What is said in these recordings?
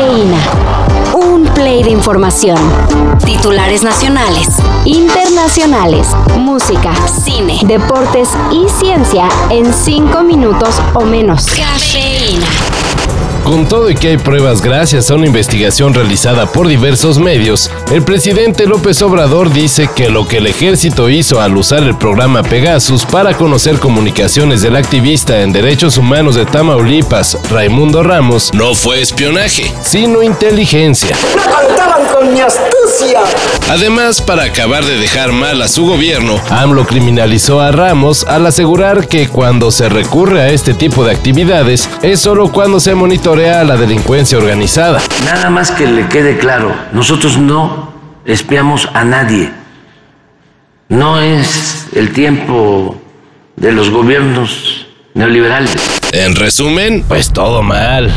Cafeína. Un play de información. Titulares nacionales, internacionales, música, cine, deportes y ciencia en cinco minutos o menos. Cafeína. Con todo y que hay pruebas gracias a una investigación realizada por diversos medios, el presidente López Obrador dice que lo que el ejército hizo al usar el programa Pegasus para conocer comunicaciones del activista en derechos humanos de Tamaulipas, Raimundo Ramos, no fue espionaje, sino inteligencia. Con mi astucia! Además, para acabar de dejar mal a su gobierno, AMLO criminalizó a Ramos al asegurar que cuando se recurre a este tipo de actividades es solo cuando se monitorea a la delincuencia organizada. Nada más que le quede claro, nosotros no espiamos a nadie. No es el tiempo de los gobiernos neoliberales. En resumen, pues todo mal.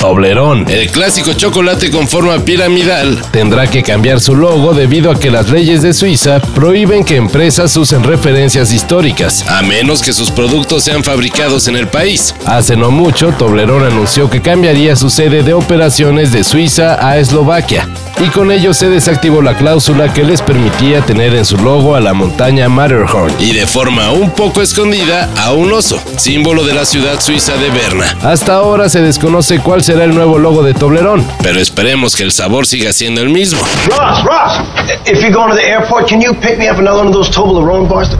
Toblerón, el clásico chocolate con forma piramidal, tendrá que cambiar su logo debido a que las leyes de Suiza prohíben que empresas usen referencias históricas, a menos que sus productos sean fabricados en el país. Hace no mucho, Toblerón anunció que cambiaría su sede de operaciones de Suiza a Eslovaquia, y con ello se desactivó la cláusula que les permitía tener en su logo a la montaña Matterhorn y de forma un poco escondida a un oso, símbolo de la ciudad suiza de Berna. Hasta ahora se desconoce cuál será el nuevo logo de Toblerón, pero esperemos que el sabor siga siendo el mismo. Ross, Ross, if you're going to the airport, can you pick me up another one of those Toblerone bars?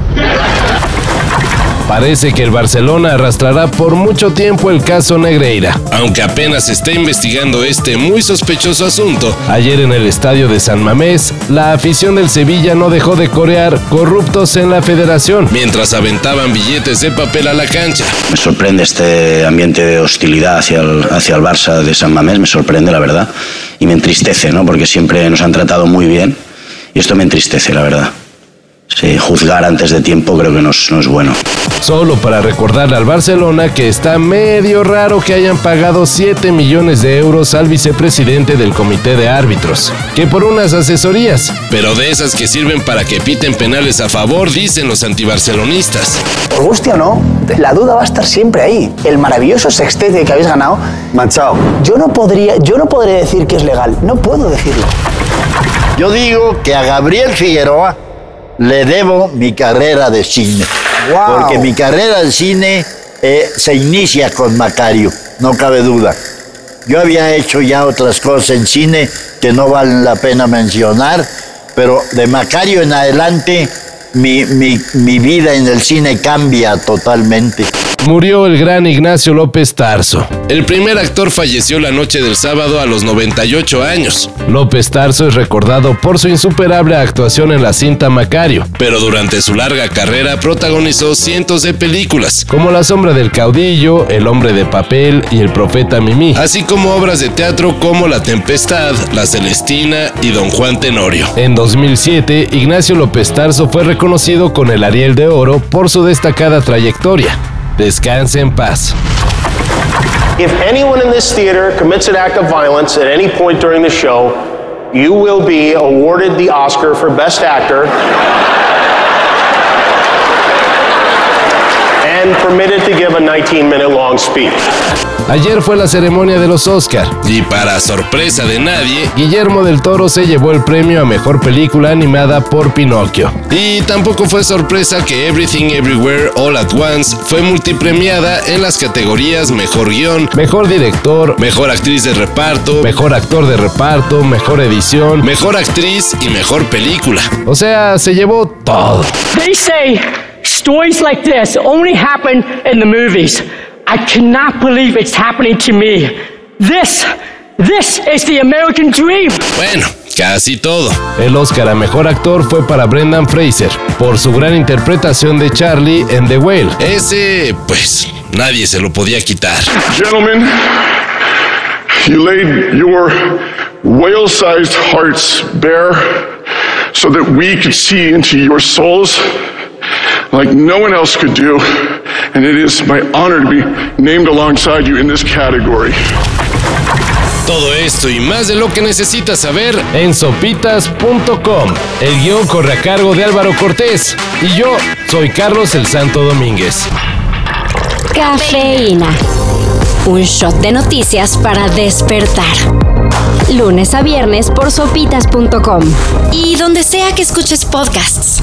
Parece que el Barcelona arrastrará por mucho tiempo el caso Negreira, aunque apenas se está investigando este muy sospechoso asunto. Ayer en el estadio de San Mamés, la afición del Sevilla no dejó de corear corruptos en la federación, mientras aventaban billetes de papel a la cancha. Me sorprende este ambiente de hostilidad hacia el, hacia el Barça de San Mamés, me sorprende la verdad, y me entristece, ¿no? Porque siempre nos han tratado muy bien y esto me entristece, la verdad. Sí, juzgar antes de tiempo creo que no es, no es bueno. Solo para recordarle al Barcelona que está medio raro que hayan pagado 7 millones de euros al vicepresidente del comité de árbitros, que por unas asesorías, pero de esas que sirven para que piten penales a favor, dicen los antibarcelonistas. Os guste o no, la duda va a estar siempre ahí. El maravilloso sextete que habéis ganado, Manchao. yo no podría, yo no podré decir que es legal, no puedo decirlo. Yo digo que a Gabriel Figueroa le debo mi carrera de cine. Wow. Porque mi carrera de cine eh, se inicia con Macario, no cabe duda. Yo había hecho ya otras cosas en cine que no valen la pena mencionar, pero de Macario en adelante mi, mi- mi vida en el cine cambia totalmente. Murió el gran Ignacio López Tarso. El primer actor falleció la noche del sábado a los 98 años. López Tarso es recordado por su insuperable actuación en la cinta Macario, pero durante su larga carrera protagonizó cientos de películas, como La sombra del caudillo, El hombre de papel y El profeta Mimí, así como obras de teatro como La tempestad, La Celestina y Don Juan Tenorio. En 2007, Ignacio López Tarso fue reconocido con el Ariel de Oro por su destacada trayectoria. Descanse en paz. If anyone in this theater commits an act of violence at any point during the show, you will be awarded the Oscar for Best Actor and permitted to give a 19 minute long speech. Ayer fue la ceremonia de los Oscar y para sorpresa de nadie, Guillermo del Toro se llevó el premio a mejor película animada por Pinocchio. Y tampoco fue sorpresa que Everything Everywhere All at Once fue multipremiada en las categorías Mejor Guión, Mejor Director, Mejor Actriz de Reparto, Mejor Actor de Reparto, Mejor Edición, Mejor Actriz y Mejor Película. O sea, se llevó todo. They say stories like this only happen in the movies. I cannot believe it's happening to me. This, this is the American dream. Bueno, casi todo. El Oscar a Mejor Actor fue para Brendan Fraser, por su gran interpretación de Charlie en The Whale. Ese, pues, nadie se lo podía quitar. Gentlemen, you laid your whale sized hearts bare so that we could see into your souls like no one else could do. And it is my honor to be named alongside you in this category. Todo esto y más de lo que necesitas saber en sopitas.com. El guion corre a cargo de Álvaro Cortés y yo soy Carlos el Santo Domínguez. Cafeína. Un shot de noticias para despertar. Lunes a viernes por sopitas.com. Y donde sea que escuches podcasts.